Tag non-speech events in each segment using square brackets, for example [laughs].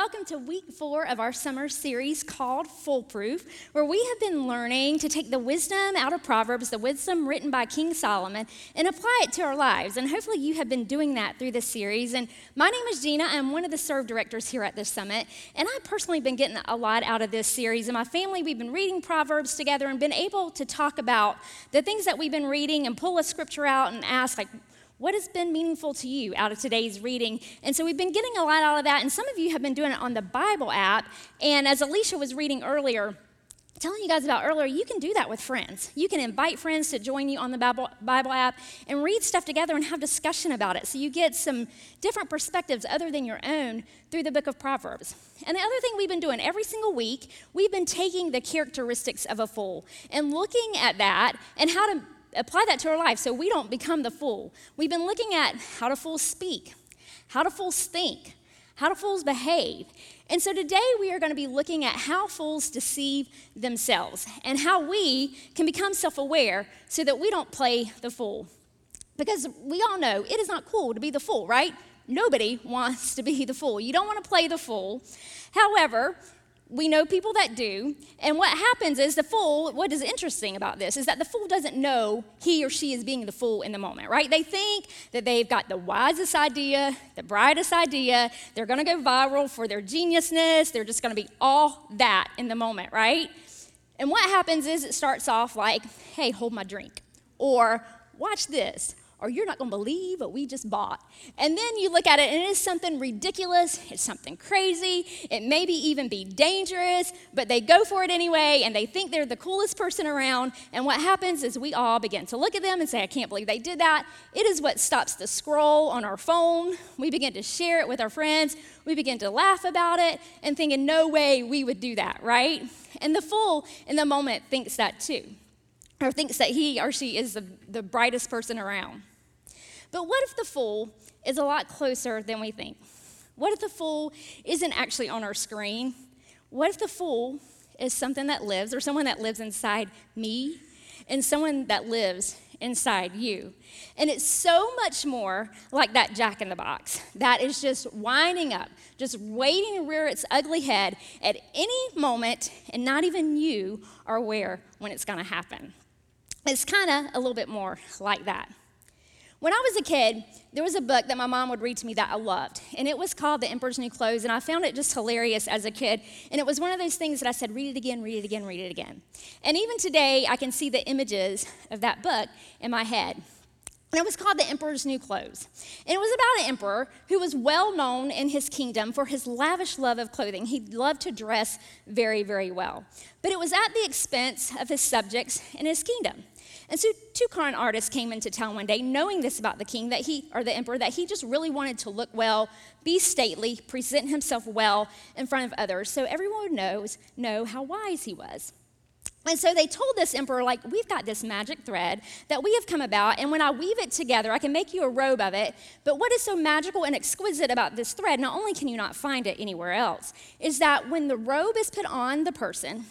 welcome to week four of our summer series called Foolproof, where we have been learning to take the wisdom out of Proverbs, the wisdom written by King Solomon, and apply it to our lives. And hopefully, you have been doing that through this series. And my name is Gina. I'm one of the serve directors here at this summit. And I've personally been getting a lot out of this series. And my family, we've been reading Proverbs together and been able to talk about the things that we've been reading and pull a scripture out and ask, like, what has been meaningful to you out of today's reading? And so we've been getting a lot out of that, and some of you have been doing it on the Bible app. And as Alicia was reading earlier, telling you guys about earlier, you can do that with friends. You can invite friends to join you on the Bible, Bible app and read stuff together and have discussion about it. So you get some different perspectives other than your own through the book of Proverbs. And the other thing we've been doing every single week, we've been taking the characteristics of a fool and looking at that and how to apply that to our life so we don't become the fool. We've been looking at how do fools speak, how do fools think, how do fools behave. And so today we are going to be looking at how fools deceive themselves and how we can become self aware so that we don't play the fool. Because we all know it is not cool to be the fool, right? Nobody wants to be the fool. You don't want to play the fool. However, we know people that do. And what happens is the fool, what is interesting about this is that the fool doesn't know he or she is being the fool in the moment, right? They think that they've got the wisest idea, the brightest idea. They're going to go viral for their geniusness. They're just going to be all that in the moment, right? And what happens is it starts off like, hey, hold my drink. Or watch this or you're not going to believe what we just bought. And then you look at it and it is something ridiculous, it's something crazy, it maybe even be dangerous, but they go for it anyway and they think they're the coolest person around. And what happens is we all begin to look at them and say, I can't believe they did that. It is what stops the scroll on our phone. We begin to share it with our friends. We begin to laugh about it and think, in no way we would do that, right? And the fool in the moment thinks that too or thinks that he or she is the, the brightest person around. But what if the fool is a lot closer than we think? What if the fool isn't actually on our screen? What if the fool is something that lives, or someone that lives inside me, and someone that lives inside you? And it's so much more like that jack in the box that is just winding up, just waiting to rear its ugly head at any moment, and not even you are aware when it's gonna happen. It's kind of a little bit more like that. When I was a kid, there was a book that my mom would read to me that I loved, and it was called The Emperor's New Clothes, and I found it just hilarious as a kid. And it was one of those things that I said, read it again, read it again, read it again. And even today, I can see the images of that book in my head. And it was called The Emperor's New Clothes. And it was about an emperor who was well known in his kingdom for his lavish love of clothing. He loved to dress very, very well. But it was at the expense of his subjects and his kingdom. And so two con artists came into town one day, knowing this about the king, that he, or the emperor, that he just really wanted to look well, be stately, present himself well in front of others, so everyone would know, know how wise he was. And so they told this emperor, like, we've got this magic thread that we have come about, and when I weave it together, I can make you a robe of it. But what is so magical and exquisite about this thread, not only can you not find it anywhere else, is that when the robe is put on the person,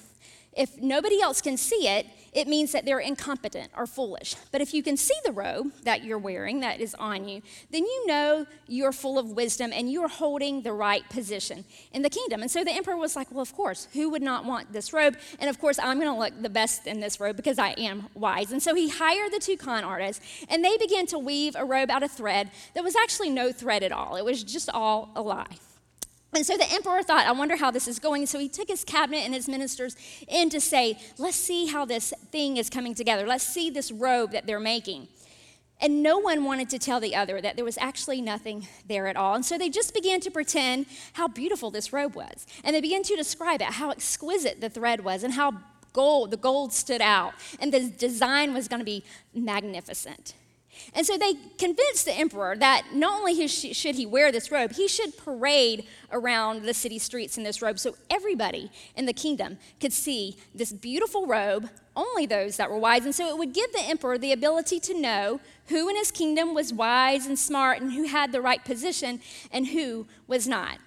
if nobody else can see it, it means that they're incompetent or foolish. But if you can see the robe that you're wearing that is on you, then you know you're full of wisdom and you're holding the right position in the kingdom. And so the emperor was like, Well, of course, who would not want this robe? And of course, I'm going to look the best in this robe because I am wise. And so he hired the two con artists and they began to weave a robe out of thread that was actually no thread at all, it was just all a lie. And so the emperor thought, I wonder how this is going. So he took his cabinet and his ministers in to say, let's see how this thing is coming together. Let's see this robe that they're making. And no one wanted to tell the other that there was actually nothing there at all. And so they just began to pretend how beautiful this robe was. And they began to describe it, how exquisite the thread was, and how gold, the gold stood out, and the design was going to be magnificent. And so they convinced the emperor that not only should he wear this robe, he should parade around the city streets in this robe so everybody in the kingdom could see this beautiful robe, only those that were wise. And so it would give the emperor the ability to know who in his kingdom was wise and smart and who had the right position and who was not.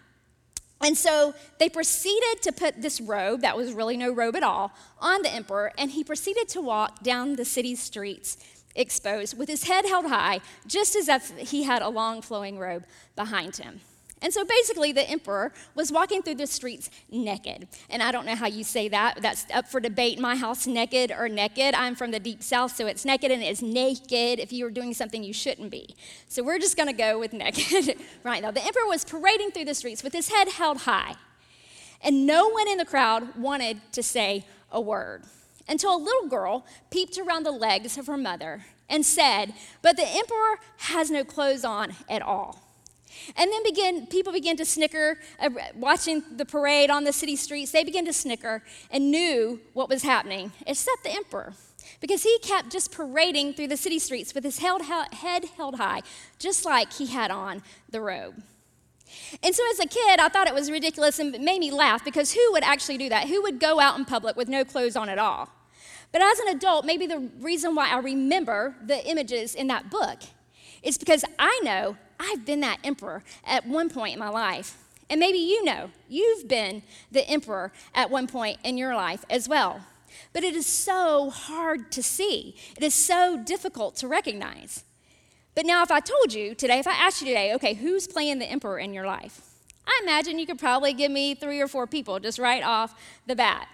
And so they proceeded to put this robe, that was really no robe at all, on the emperor, and he proceeded to walk down the city streets exposed with his head held high, just as if he had a long flowing robe behind him. And so basically, the emperor was walking through the streets naked. And I don't know how you say that. That's up for debate my house naked or naked. I'm from the deep south, so it's naked and it's naked if you were doing something you shouldn't be. So we're just going to go with [laughs] naked right now. The emperor was parading through the streets with his head held high. And no one in the crowd wanted to say a word until a little girl peeped around the legs of her mother and said, But the emperor has no clothes on at all. And then begin, people began to snicker, uh, watching the parade on the city streets. They began to snicker and knew what was happening, except the emperor, because he kept just parading through the city streets with his held, head held high, just like he had on the robe. And so as a kid, I thought it was ridiculous and it made me laugh because who would actually do that? Who would go out in public with no clothes on at all? But as an adult, maybe the reason why I remember the images in that book is because I know I've been that emperor at one point in my life. And maybe you know you've been the emperor at one point in your life as well. But it is so hard to see, it is so difficult to recognize. But now, if I told you today, if I asked you today, okay, who's playing the emperor in your life? I imagine you could probably give me three or four people just right off the bat.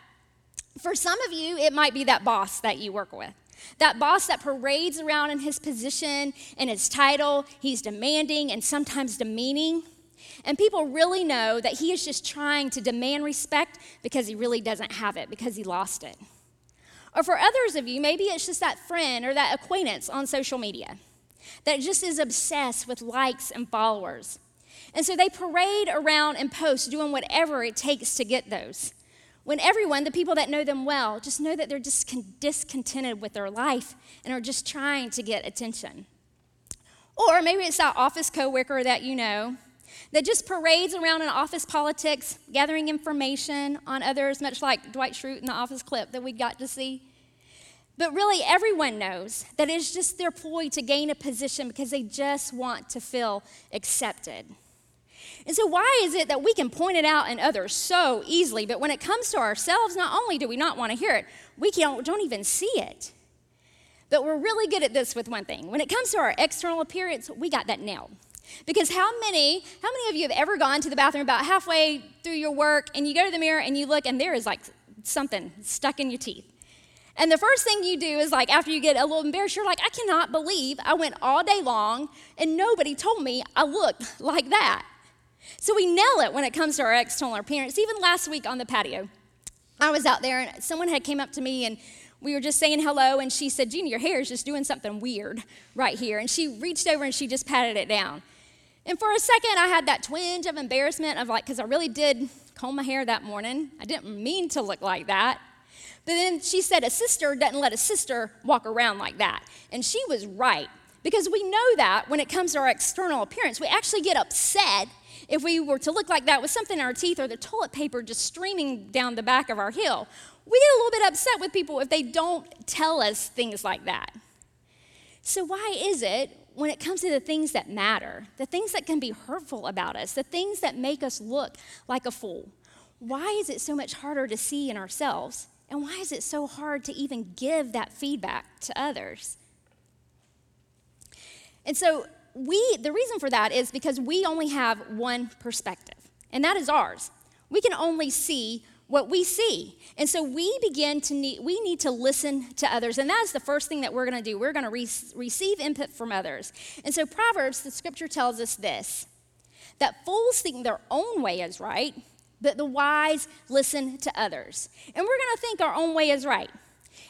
For some of you, it might be that boss that you work with. That boss that parades around in his position and his title, he's demanding and sometimes demeaning. And people really know that he is just trying to demand respect because he really doesn't have it, because he lost it. Or for others of you, maybe it's just that friend or that acquaintance on social media that just is obsessed with likes and followers. And so they parade around and post doing whatever it takes to get those when everyone, the people that know them well, just know that they're just discontented with their life and are just trying to get attention. Or maybe it's that office coworker that you know that just parades around in office politics, gathering information on others, much like Dwight Schrute in the office clip that we got to see. But really, everyone knows that it's just their ploy to gain a position because they just want to feel accepted. And so, why is it that we can point it out in others so easily, but when it comes to ourselves, not only do we not want to hear it, we don't, don't even see it. But we're really good at this with one thing. When it comes to our external appearance, we got that nailed. Because how many, how many of you have ever gone to the bathroom about halfway through your work and you go to the mirror and you look and there is like something stuck in your teeth? And the first thing you do is like after you get a little embarrassed, you're like, I cannot believe I went all day long and nobody told me I looked like that. So we nail it when it comes to our external appearance. Even last week on the patio, I was out there and someone had came up to me and we were just saying hello and she said, Gina, your hair is just doing something weird right here. And she reached over and she just patted it down. And for a second, I had that twinge of embarrassment of like, because I really did comb my hair that morning. I didn't mean to look like that. But then she said, a sister doesn't let a sister walk around like that. And she was right. Because we know that when it comes to our external appearance, we actually get upset if we were to look like that with something in our teeth or the toilet paper just streaming down the back of our heel. We get a little bit upset with people if they don't tell us things like that. So, why is it when it comes to the things that matter, the things that can be hurtful about us, the things that make us look like a fool, why is it so much harder to see in ourselves? And why is it so hard to even give that feedback to others? And so, we, the reason for that is because we only have one perspective, and that is ours. We can only see what we see. And so we begin to need, we need to listen to others. And that is the first thing that we're going to do. We're going to re- receive input from others. And so Proverbs, the scripture tells us this that fools think their own way is right, but the wise listen to others. And we're going to think our own way is right.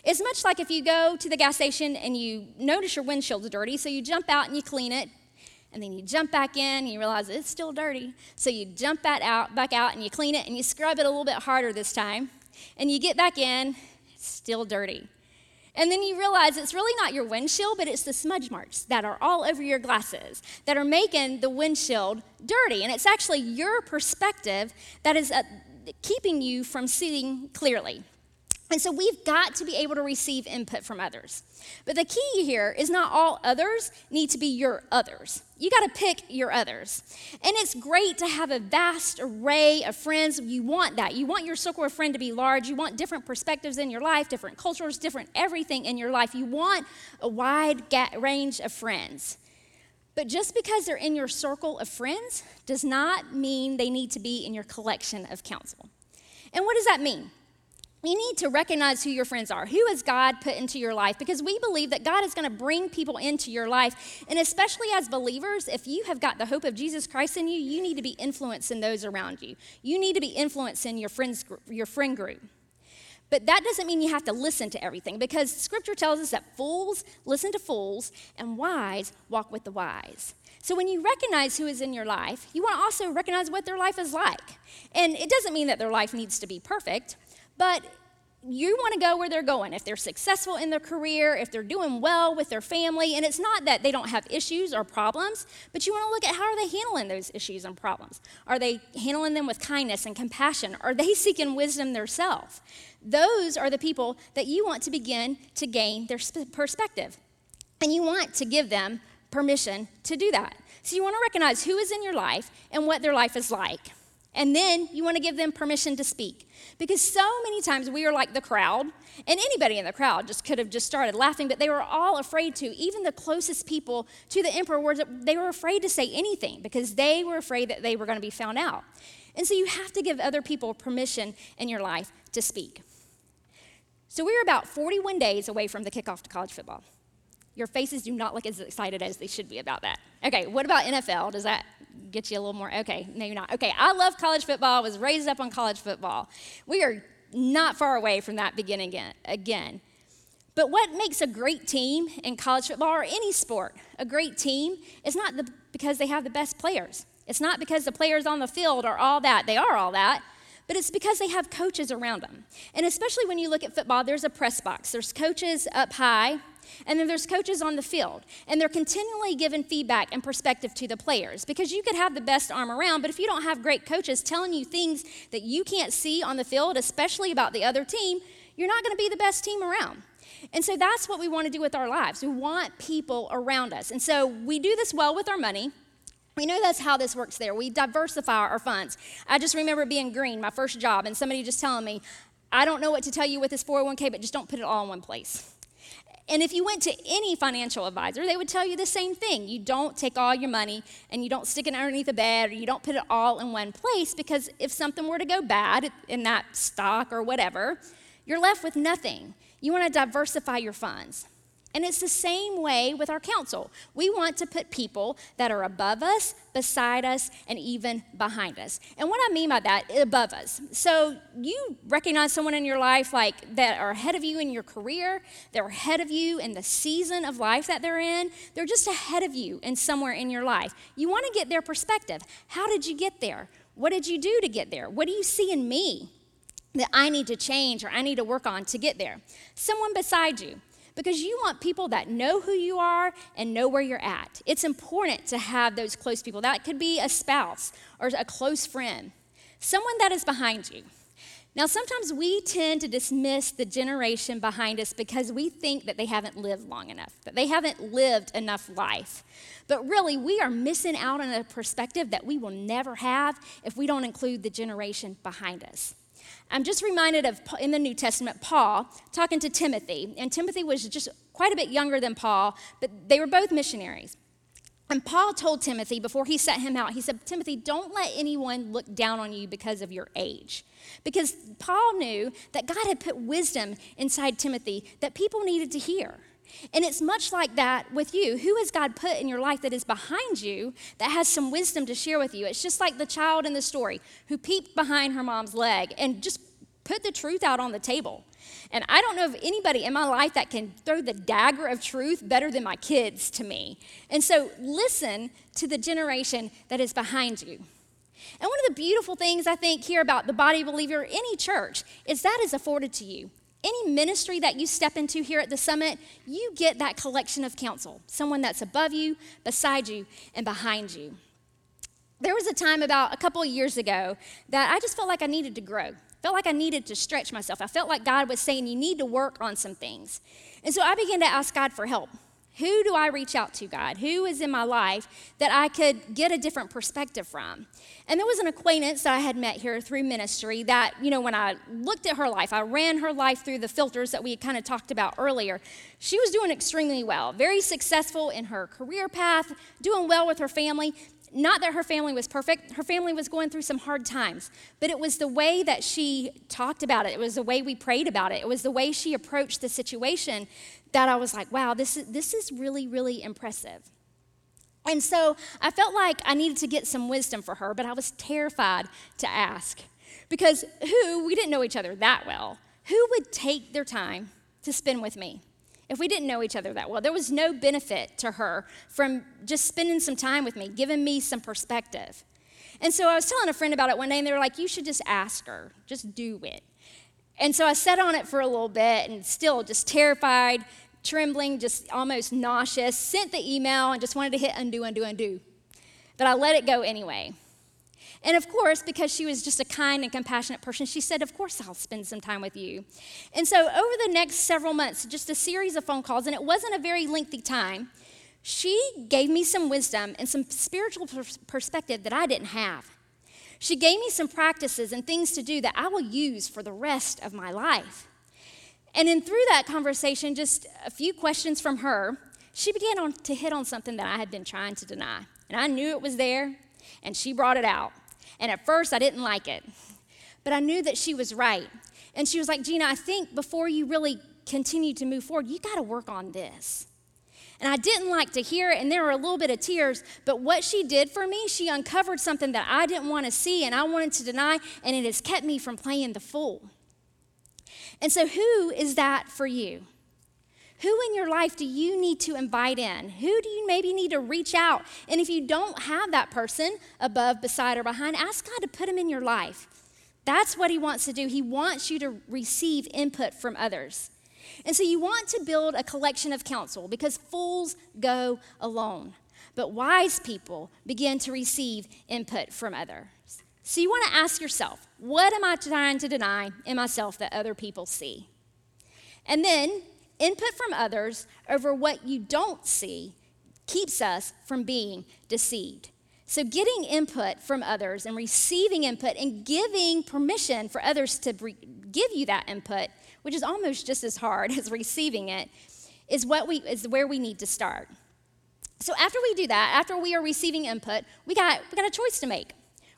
It's much like if you go to the gas station and you notice your windshield's dirty, so you jump out and you clean it, and then you jump back in and you realize it's still dirty. So you jump back out, back out and you clean it and you scrub it a little bit harder this time. And you get back in, still dirty. And then you realize it's really not your windshield, but it's the smudge marks that are all over your glasses that are making the windshield dirty. And it's actually your perspective that is uh, keeping you from seeing clearly. And so we've got to be able to receive input from others. But the key here is not all others need to be your others. You got to pick your others. And it's great to have a vast array of friends. You want that. You want your circle of friends to be large. You want different perspectives in your life, different cultures, different everything in your life. You want a wide range of friends. But just because they're in your circle of friends does not mean they need to be in your collection of counsel. And what does that mean? You need to recognize who your friends are. Who has God put into your life? Because we believe that God is going to bring people into your life. And especially as believers, if you have got the hope of Jesus Christ in you, you need to be influencing those around you. You need to be influencing your friends your friend group. But that doesn't mean you have to listen to everything because scripture tells us that fools listen to fools and wise walk with the wise. So when you recognize who is in your life, you want to also recognize what their life is like. And it doesn't mean that their life needs to be perfect, but you want to go where they're going. If they're successful in their career, if they're doing well with their family, and it's not that they don't have issues or problems, but you want to look at how are they handling those issues and problems? Are they handling them with kindness and compassion? Are they [laughs] seeking wisdom themselves? Those are the people that you want to begin to gain their perspective. And you want to give them permission to do that. So you want to recognize who is in your life and what their life is like. And then you want to give them permission to speak. Because so many times we are like the crowd, and anybody in the crowd just could have just started laughing, but they were all afraid to. Even the closest people to the emperor were they were afraid to say anything because they were afraid that they were going to be found out. And so you have to give other people permission in your life to speak. So we are about 41 days away from the kickoff to college football. Your faces do not look as excited as they should be about that. Okay, what about NFL? Does that get you a little more? Okay, maybe not. Okay, I love college football. I was raised up on college football. We are not far away from that beginning again. But what makes a great team in college football or any sport a great team is not the, because they have the best players. It's not because the players on the field are all that. They are all that but it's because they have coaches around them. And especially when you look at football, there's a press box. There's coaches up high and then there's coaches on the field, and they're continually giving feedback and perspective to the players because you could have the best arm around, but if you don't have great coaches telling you things that you can't see on the field, especially about the other team, you're not going to be the best team around. And so that's what we want to do with our lives. We want people around us. And so we do this well with our money. We know that's how this works there. We diversify our funds. I just remember being green, my first job, and somebody just telling me, I don't know what to tell you with this 401k, but just don't put it all in one place. And if you went to any financial advisor, they would tell you the same thing. You don't take all your money and you don't stick it underneath the bed or you don't put it all in one place because if something were to go bad in that stock or whatever, you're left with nothing. You want to diversify your funds. And it's the same way with our counsel. We want to put people that are above us, beside us, and even behind us. And what I mean by that, above us. So you recognize someone in your life like that are ahead of you in your career, they're ahead of you in the season of life that they're in. They're just ahead of you in somewhere in your life. You want to get their perspective. How did you get there? What did you do to get there? What do you see in me? That I need to change or I need to work on to get there. Someone beside you because you want people that know who you are and know where you're at. It's important to have those close people. That could be a spouse or a close friend, someone that is behind you. Now, sometimes we tend to dismiss the generation behind us because we think that they haven't lived long enough, that they haven't lived enough life. But really, we are missing out on a perspective that we will never have if we don't include the generation behind us. I'm just reminded of in the New Testament, Paul talking to Timothy. And Timothy was just quite a bit younger than Paul, but they were both missionaries. And Paul told Timothy before he set him out, he said, Timothy, don't let anyone look down on you because of your age. Because Paul knew that God had put wisdom inside Timothy that people needed to hear. And it's much like that with you. Who has God put in your life that is behind you that has some wisdom to share with you? It's just like the child in the story who peeped behind her mom's leg and just put the truth out on the table. And I don't know of anybody in my life that can throw the dagger of truth better than my kids to me. And so listen to the generation that is behind you. And one of the beautiful things I think here about the body believer, any church, is that is afforded to you any ministry that you step into here at the summit, you get that collection of counsel someone that's above you, beside you, and behind you. There was a time about a couple of years ago that I just felt like I needed to grow. Felt like I needed to stretch myself. I felt like God was saying, You need to work on some things. And so I began to ask God for help. Who do I reach out to, God? Who is in my life that I could get a different perspective from? And there was an acquaintance that I had met here through ministry that, you know, when I looked at her life, I ran her life through the filters that we had kind of talked about earlier. She was doing extremely well, very successful in her career path, doing well with her family. Not that her family was perfect, her family was going through some hard times, but it was the way that she talked about it. It was the way we prayed about it. It was the way she approached the situation that I was like, wow, this is, this is really, really impressive. And so I felt like I needed to get some wisdom for her, but I was terrified to ask. Because who, we didn't know each other that well, who would take their time to spend with me? if we didn't know each other that well. There was no benefit to her from just spending some time with me, giving me some perspective. And so I was telling a friend about it one day, and they were like, You should just ask her, just do it. And so I sat on it for a little bit and still just terrified, trembling, just almost nauseous, sent the email and just wanted to hit undo, undo, undo. But I let it go anyway. And of course, because she was just a kind and compassionate person, she said, Of course, I'll spend some time with you. And so, over the next several months, just a series of phone calls, and it wasn't a very lengthy time, she gave me some wisdom and some spiritual perspective that I didn't have. She gave me some practices and things to do that I will use for the rest of my life. And then through that conversation, just a few questions from her, she began on, to hit on something that I had been trying to deny. And I knew it was there, and she brought it out. And at first, I didn't like it. But I knew that she was right. And she was like, Gina, I think before you really continue to move forward, you got to work on this. And I didn't like to hear it, and there were a little bit of tears. But what she did for me, she uncovered something that I didn't want to see and I wanted to deny, and it has kept me from playing the fool. And so, who is that for you? Who in your life do you need to invite in? Who do you maybe need to reach out? And if you don't have that person above, beside, or behind, ask God to put him in your life. That's what he wants to do. He wants you to receive input from others. And so you want to build a collection of counsel because fools go alone, but wise people begin to receive input from others. So you want to ask yourself, what am I trying to deny in myself that other people see? And then Input from others over what you don't see keeps us from being deceived. So, getting input from others and receiving input and giving permission for others to give you that input, which is almost just as hard [laughs] as receiving it, is what we is where we need to start. So, after we do that, after we are receiving input, we got we got a choice to make.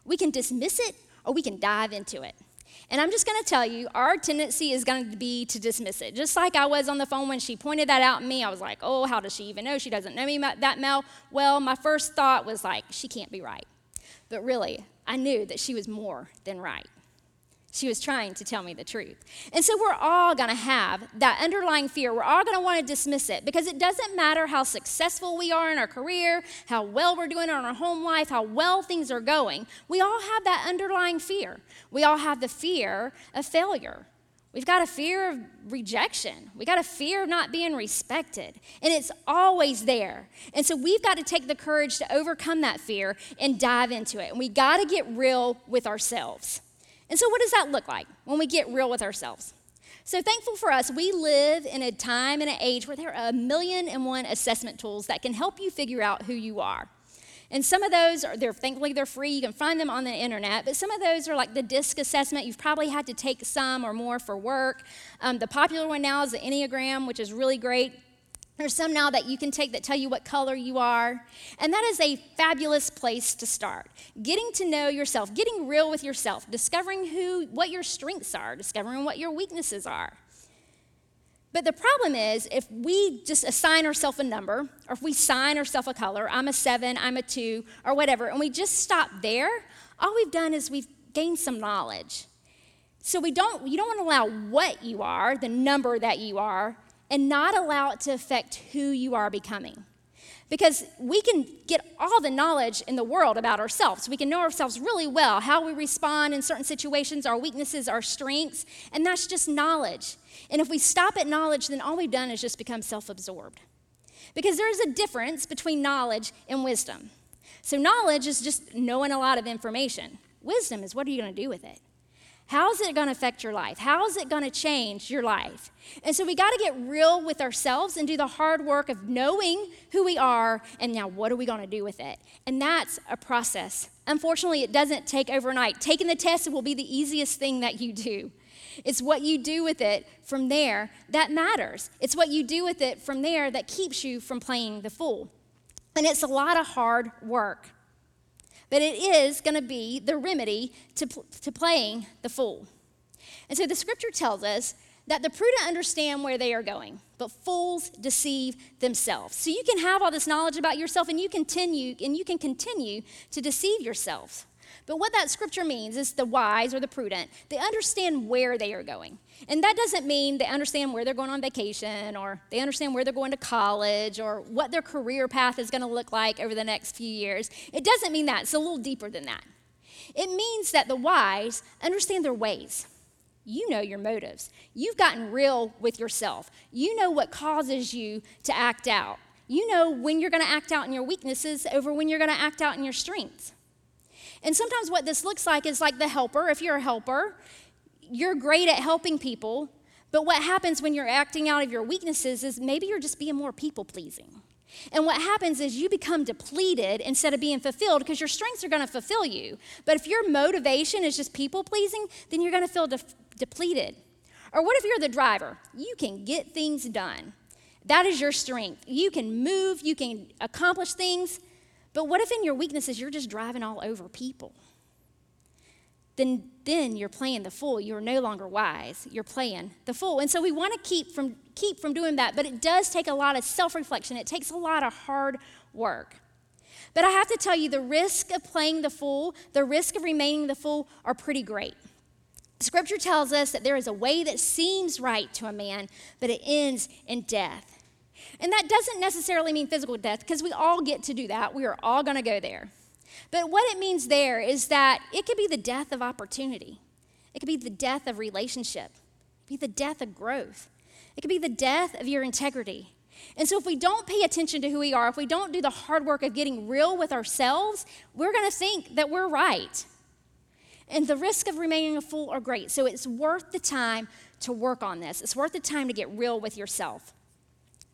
We can dismiss it or we can dive into it. And I'm just going to tell you, our tendency is going to be to dismiss it. Just like I was on the phone when she pointed that out at me, I was like, oh, how does she even know? She doesn't know me that well. Well, my first thought was like, she can't be right. But really, I knew that she was more than right. She was trying to tell me the truth. And so we're all going to have that underlying fear. We're all going to want to dismiss it because it doesn't matter how successful we are in our career, how well we're doing in our home life, how well things are going. We all have that underlying fear. We all have the fear of failure. We've got a fear of rejection. We've got a fear of not being respected. And it's always there. And so we've got to take the courage to overcome that fear and dive into it. And we got to get real with ourselves. And so, what does that look like when we get real with ourselves? So, thankful for us, we live in a time and an age where there are a million and one assessment tools that can help you figure out who you are. And some of those are, they're thankfully they're free. You can find them on the internet. But some of those are like the DISC assessment. You've probably had to take some or more for work. Um, the popular one now is the Enneagram, which is really great. There's some now that you can take that tell you what color you are. And that is a fabulous place to start. Getting to know yourself, getting real with yourself, discovering who what your strengths are, discovering what your weaknesses are. But the problem is if we just assign ourselves a number, or if we assign ourselves a color, I'm a seven, I'm a two, or whatever, and we just stop there, all we've done is we've gained some knowledge. So we don't you don't want to allow what you are, the number that you are, and not allow it to affect who you are becoming. Because we can get all the knowledge in the world about ourselves. We can know ourselves really well, how we respond in certain situations, our weaknesses, our strengths, and that's just knowledge. And if we stop at knowledge, then all we've done is just become self absorbed. Because there is a difference between knowledge and wisdom. So, knowledge is just knowing a lot of information, wisdom is what are you going to do with it? How is it going to affect your life? How is it going to change your life? And so we got to get real with ourselves and do the hard work of knowing who we are and now what are we going to do with it? And that's a process. Unfortunately, it doesn't take overnight. Taking the test will be the easiest thing that you do. It's what you do with it from there that matters. It's what you do with it from there that keeps you from playing the fool. And it's a lot of hard work but it is going to be the remedy to, to playing the fool. And so the scripture tells us that the prudent understand where they are going, but fools deceive themselves. So you can have all this knowledge about yourself and you continue and you can continue to deceive yourself. But what that scripture means is the wise or the prudent, they understand where they are going. And that doesn't mean they understand where they're going on vacation or they understand where they're going to college or what their career path is going to look like over the next few years. It doesn't mean that. It's a little deeper than that. It means that the wise understand their ways. You know your motives. You've gotten real with yourself. You know what causes you to act out. You know when you're going to act out in your weaknesses over when you're going to act out in your strengths. And sometimes what this looks like is like the helper. If you're a helper, you're great at helping people, but what happens when you're acting out of your weaknesses is maybe you're just being more people pleasing. And what happens is you become depleted instead of being fulfilled because your strengths are going to fulfill you. But if your motivation is just people pleasing, then you're going to feel de- depleted. Or what if you're the driver? You can get things done. That is your strength. You can move, you can accomplish things, but what if in your weaknesses you're just driving all over people? Then, then you're playing the fool. You're no longer wise. You're playing the fool. And so we want to keep from, keep from doing that, but it does take a lot of self reflection. It takes a lot of hard work. But I have to tell you, the risk of playing the fool, the risk of remaining the fool, are pretty great. Scripture tells us that there is a way that seems right to a man, but it ends in death. And that doesn't necessarily mean physical death because we all get to do that. We are all going to go there. But what it means there is that it could be the death of opportunity, it could be the death of relationship, it could be the death of growth, it could be the death of your integrity. And so, if we don't pay attention to who we are, if we don't do the hard work of getting real with ourselves, we're going to think that we're right. And the risk of remaining a fool are great. So, it's worth the time to work on this. It's worth the time to get real with yourself.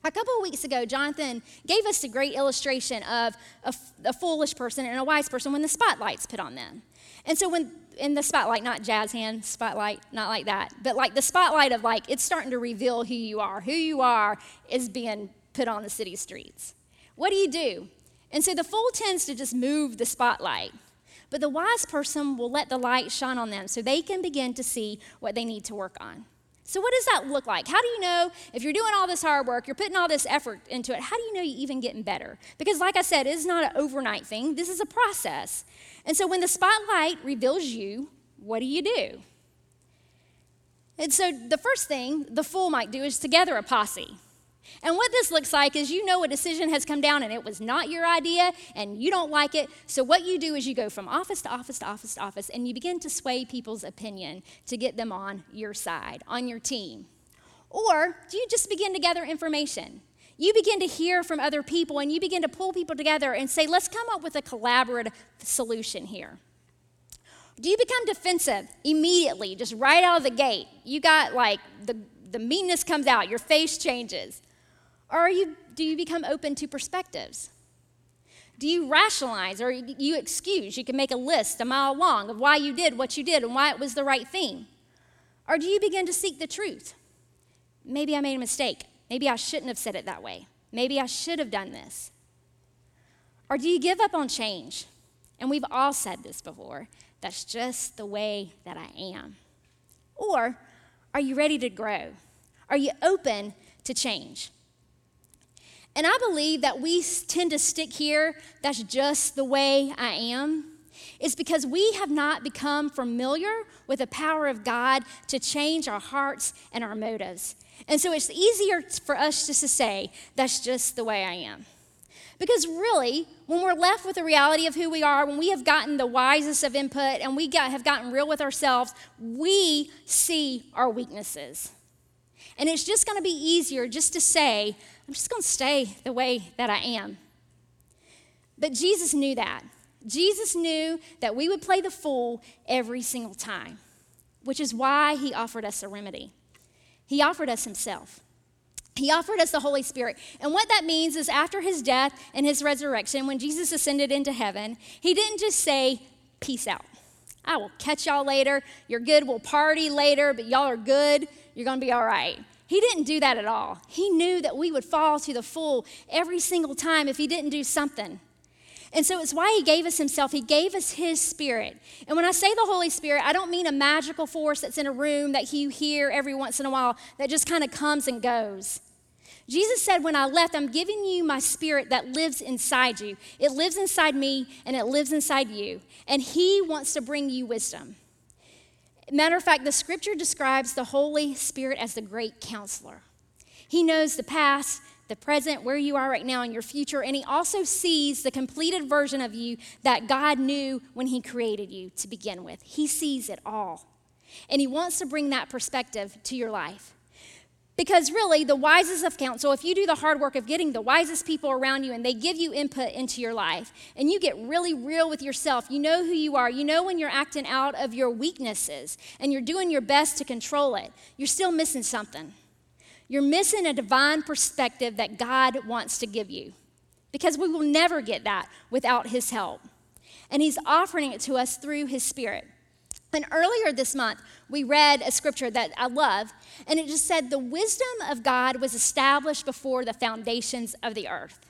A couple of weeks ago, Jonathan gave us a great illustration of a, a, foolish person and a wise person when the spotlight's put on them. And so, when in the spotlight, not jazz hand spotlight, not like that, but like the spotlight of like it's starting to reveal who you are. Who you are is being put on the city streets. What do you do? And so the fool tends to just move the spotlight. But the wise person will let the light shine on them so they can begin to see what they need to work on. So, what does that look like? How do you know if you're doing all this hard work, you're putting all this effort into it, how do you know you're even getting better? Because, like I said, it's not an overnight thing, this is a process. And so, when the spotlight reveals you, what do you do? And so, the first thing the fool might do is to gather a posse. And what this looks like is you know a decision has come down and it was not your idea and you don't like it. So, what you do is you go from office to office to office to office and you begin to sway people's opinion to get them on your side, on your team. Or do you just begin to gather information? You begin to hear from other people and you begin to pull people together and say, let's come up with a collaborative solution here. Do you become defensive immediately, just right out of the gate? You got like the, the meanness comes out, your face changes. Or you, do you become open to perspectives? Do you rationalize or you excuse? You can make a list a mile long of why you did what you did and why it was the right thing. Or do you begin to seek the truth? Maybe I made a mistake. Maybe I shouldn't have said it that way. Maybe I should have done this. Or do you give up on change? And we've all said this before that's just the way that I am. Or are you ready to grow? Are you open to change? And I believe that we tend to stick here, that's just the way I am, is because we have not become familiar with the power of God to change our hearts and our motives. And so it's easier for us just to say, that's just the way I am. Because really, when we're left with the reality of who we are, when we have gotten the wisest of input and we got, have gotten real with ourselves, we see our weaknesses. And it's just going to be easier just to say, I'm just going to stay the way that I am. But Jesus knew that. Jesus knew that we would play the fool every single time. which is why he offered us a remedy. He offered us himself. He offered us the Holy Spirit. And what that means is after his death and his resurrection, when Jesus ascended into heaven, he didn't just say, Peace out. I will catch y'all later. You're good. We'll party later, but y'all are good. You're going to be all right. He didn't do that at all. He knew that we would fall to the full every single time if he didn't do something. And so it's why he gave us himself. He gave us his spirit. And when I say the Holy Spirit, I don't mean a magical force that's in a room that you hear every once in a while that just kind of comes and goes. Jesus said, When I left, I'm giving you my spirit that lives inside you. It lives inside me and it lives inside you. And he wants to bring you wisdom. Matter of fact, the scripture describes the Holy Spirit as the great counselor. He knows the past, the present, where you are right now, and your future, and he also sees the completed version of you that God knew when he created you to begin with. He sees it all. And he wants to bring that perspective to your life. Because really, the wisest of counsel, if you do the hard work of getting the wisest people around you and they give you input into your life, and you get really real with yourself, you know who you are, you know when you're acting out of your weaknesses, and you're doing your best to control it, you're still missing something. You're missing a divine perspective that God wants to give you. Because we will never get that without His help. And He's offering it to us through His Spirit. And earlier this month, we read a scripture that I love, and it just said, The wisdom of God was established before the foundations of the earth.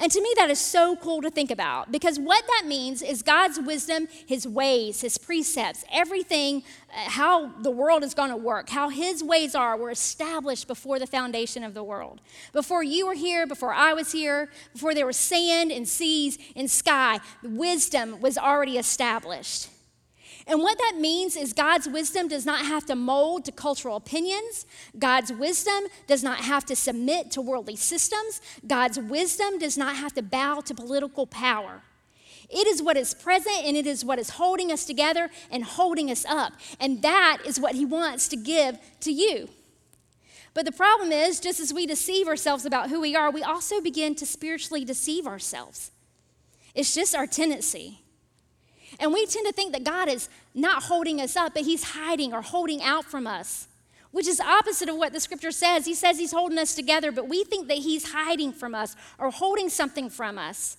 And to me, that is so cool to think about because what that means is God's wisdom, His ways, His precepts, everything, uh, how the world is going to work, how His ways are, were established before the foundation of the world. Before you were here, before I was here, before there was sand and seas and sky, wisdom was already established. And what that means is God's wisdom does not have to mold to cultural opinions. God's wisdom does not have to submit to worldly systems. God's wisdom does not have to bow to political power. It is what is present and it is what is holding us together and holding us up. And that is what He wants to give to you. But the problem is, just as we deceive ourselves about who we are, we also begin to spiritually deceive ourselves. It's just our tendency. And we tend to think that God is not holding us up, but He's hiding or holding out from us, which is opposite of what the scripture says. He says He's holding us together, but we think that He's hiding from us or holding something from us.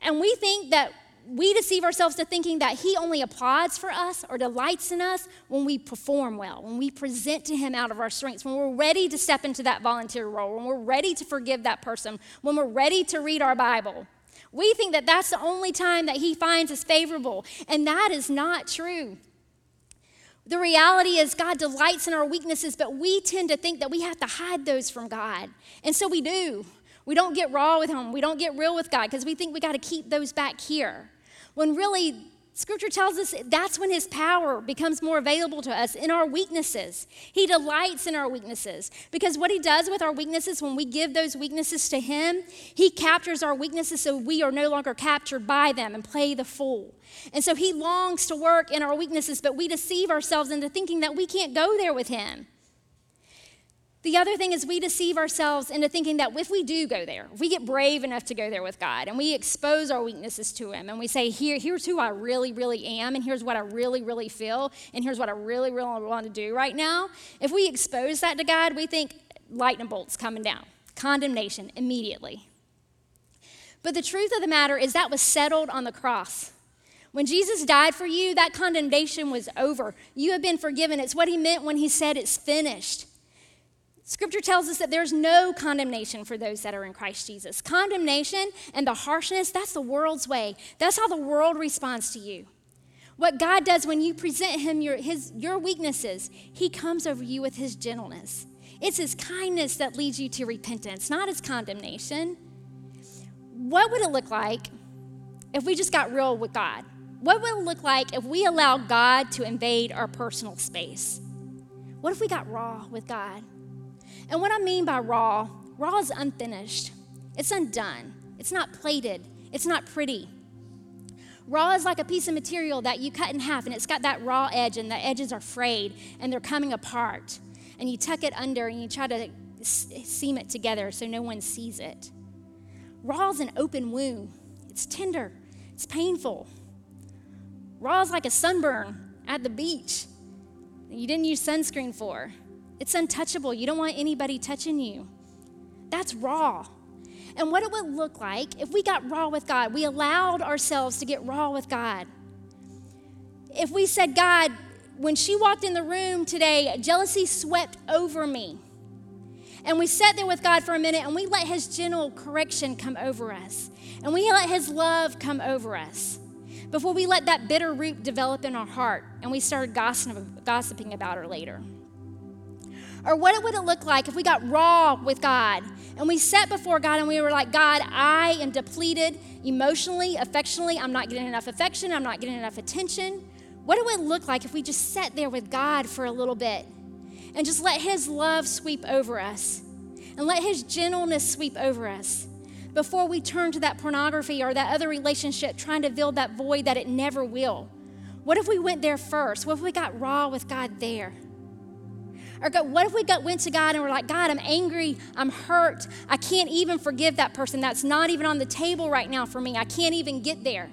And we think that we deceive ourselves to thinking that He only applauds for us or delights in us when we perform well, when we present to Him out of our strengths, when we're ready to step into that volunteer role, when we're ready to forgive that person, when we're ready to read our Bible. We think that that's the only time that He finds us favorable, and that is not true. The reality is, God delights in our weaknesses, but we tend to think that we have to hide those from God. And so we do. We don't get raw with Him, we don't get real with God because we think we got to keep those back here. When really, Scripture tells us that's when His power becomes more available to us in our weaknesses. He delights in our weaknesses because what He does with our weaknesses, when we give those weaknesses to Him, He captures our weaknesses so we are no longer captured by them and play the fool. And so He longs to work in our weaknesses, but we deceive ourselves into thinking that we can't go there with Him. The other thing is we deceive ourselves into thinking that if we do go there, if we get brave enough to go there with God and we expose our weaknesses to Him and we say, Here, here's who I really, really am, and here's what I really, really feel, and here's what I really, really want to do right now, if we expose that to God, we think lightning bolts coming down, condemnation immediately. But the truth of the matter is that was settled on the cross. When Jesus died for you, that condemnation was over. You have been forgiven. It's what He meant when He said it's finished. Scripture tells us that there's no condemnation for those that are in Christ Jesus. Condemnation and the harshness, that's the world's way. That's how the world responds to you. What God does when you present Him your, his, your weaknesses, He comes over you with His gentleness. It's His kindness that leads you to repentance, not His condemnation. What would it look like if we just got real with God? What would it look like if we allow God to invade our personal space? What if we got raw with God? And what I mean by raw, raw is unfinished, it's undone, it's not plated, it's not pretty. Raw is like a piece of material that you cut in half and it's got that raw edge and the edges are frayed and they're coming apart. And you tuck it under and you try to seam it together so no one sees it. Raw is an open wound, it's tender, it's painful. Raw is like a sunburn at the beach you didn't use sunscreen for. It's untouchable. You don't want anybody touching you. That's raw. And what it would look like if we got raw with God, we allowed ourselves to get raw with God. If we said, God, when she walked in the room today, jealousy swept over me. And we sat there with God for a minute and we let His gentle correction come over us. And we let His love come over us before we let that bitter root develop in our heart and we started gossiping about her later. Or what would it look like if we got raw with God and we sat before God and we were like, God, I am depleted emotionally, affectionately. I'm not getting enough affection. I'm not getting enough attention. What it look like if we just sat there with God for a little bit and just let His love sweep over us and let His gentleness sweep over us before we turn to that pornography or that other relationship trying to fill that void that it never will? What if we went there first? What if we got raw with God there? Or God, what if we got, went to God and we're like, God, I'm angry, I'm hurt, I can't even forgive that person. That's not even on the table right now for me. I can't even get there.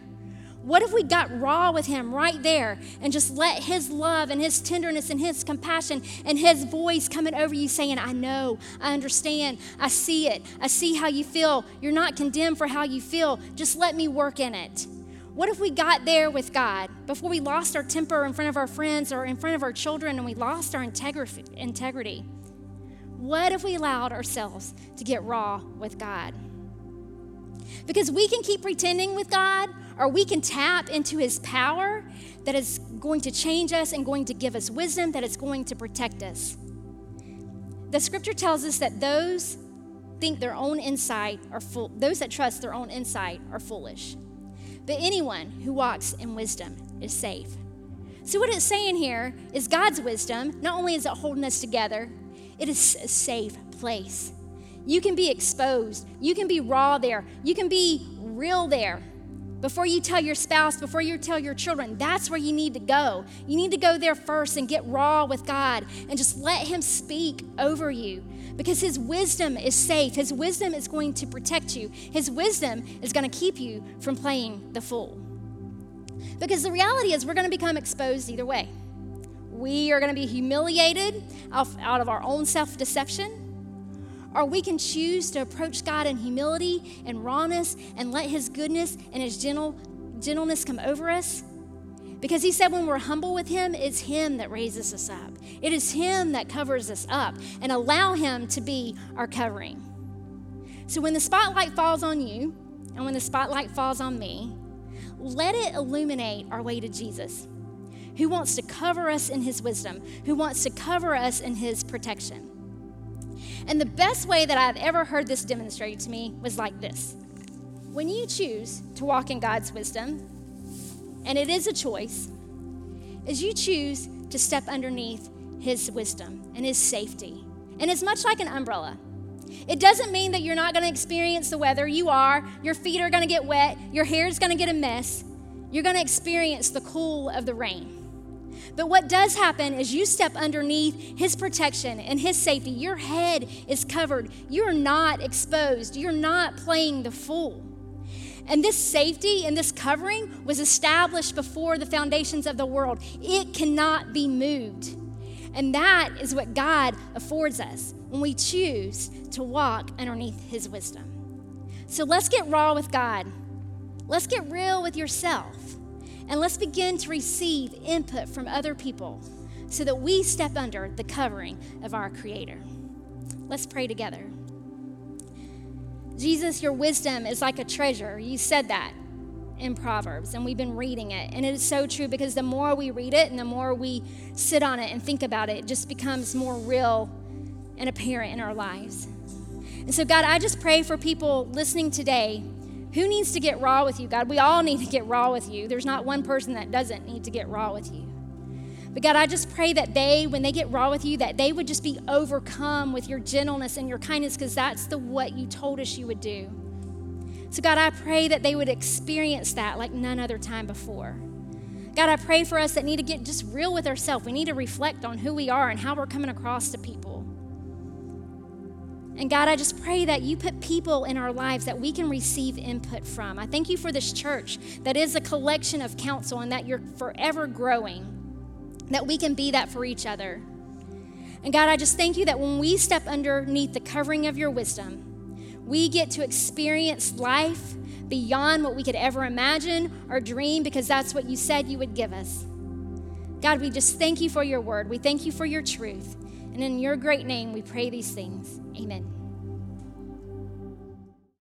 What if we got raw with Him right there and just let His love and His tenderness and His compassion and His voice coming over you saying, I know, I understand, I see it, I see how you feel. You're not condemned for how you feel. Just let me work in it. What if we got there with God before we lost our temper in front of our friends or in front of our children and we lost our integrity? What if we allowed ourselves to get raw with God? Because we can keep pretending with God or we can tap into his power that is going to change us and going to give us wisdom that is going to protect us. The scripture tells us that those think their own insight are full, those that trust their own insight are foolish. But anyone who walks in wisdom is safe. So, what it's saying here is God's wisdom, not only is it holding us together, it is a safe place. You can be exposed, you can be raw there, you can be real there before you tell your spouse, before you tell your children, that's where you need to go. You need to go there first and get raw with God and just let Him speak over you because His wisdom is safe. His wisdom is going to protect you, His wisdom is going to keep you from playing the fool. Because the reality is, we're going to become exposed either way. We are going to be humiliated out of our own self deception or we can choose to approach God in humility and rawness and let His goodness and His gentle, gentleness come over us. Because He said when we're humble with Him, it's Him that raises us up. It is Him that covers us up and allow Him to be our covering. So when the spotlight falls on you and when the spotlight falls on me, let it illuminate our way to Jesus, who wants to cover us in His wisdom, who wants to cover us in His protection. And the best way that I've ever heard this demonstrated to me was like this When you choose to walk in God's wisdom, and it is a choice, is you choose to step underneath His wisdom and His safety. And it's much like an umbrella. It doesn't mean that you're not going to experience the weather. You are. Your feet are going to get wet. Your hair is going to get a mess. You're going to experience the cool of the rain. But what does happen is you step underneath His protection and His safety. Your head is covered. You're not exposed. You're not playing the fool. And this safety and this covering was established before the foundations of the world. It cannot be moved. And that is what God affords us when we choose to walk underneath His wisdom. So let's get raw with God. Let's get real with yourself. And let's begin to receive input from other people so that we step under the covering of our Creator. Let's pray together. Jesus, your wisdom is like a treasure. You said that in Proverbs, and we've been reading it. And it is so true because the more we read it and the more we sit on it and think about it, it just becomes more real and apparent in our lives. And so, God, I just pray for people listening today who needs to get raw with you, God? We all need to get raw with you. There's not one person that doesn't need to get raw with you. But God, I just pray that they, when they get raw with you, that they would just be overcome with your gentleness and your kindness, because that's the what you told us you would do. So, God, I pray that they would experience that like none other time before. God, I pray for us that need to get just real with ourselves. We need to reflect on who we are and how we're coming across to people. And God, I just pray that you put people in our lives that we can receive input from. I thank you for this church that is a collection of counsel and that you're forever growing. that we can be that for each other. And God, I just thank you that when we step underneath the covering of your wisdom, we get to experience life beyond what we could ever imagine or dream because that's what you said you would give us. God, we just thank you for your word. We thank you for your truth. And in your great name, we pray these things. Amen.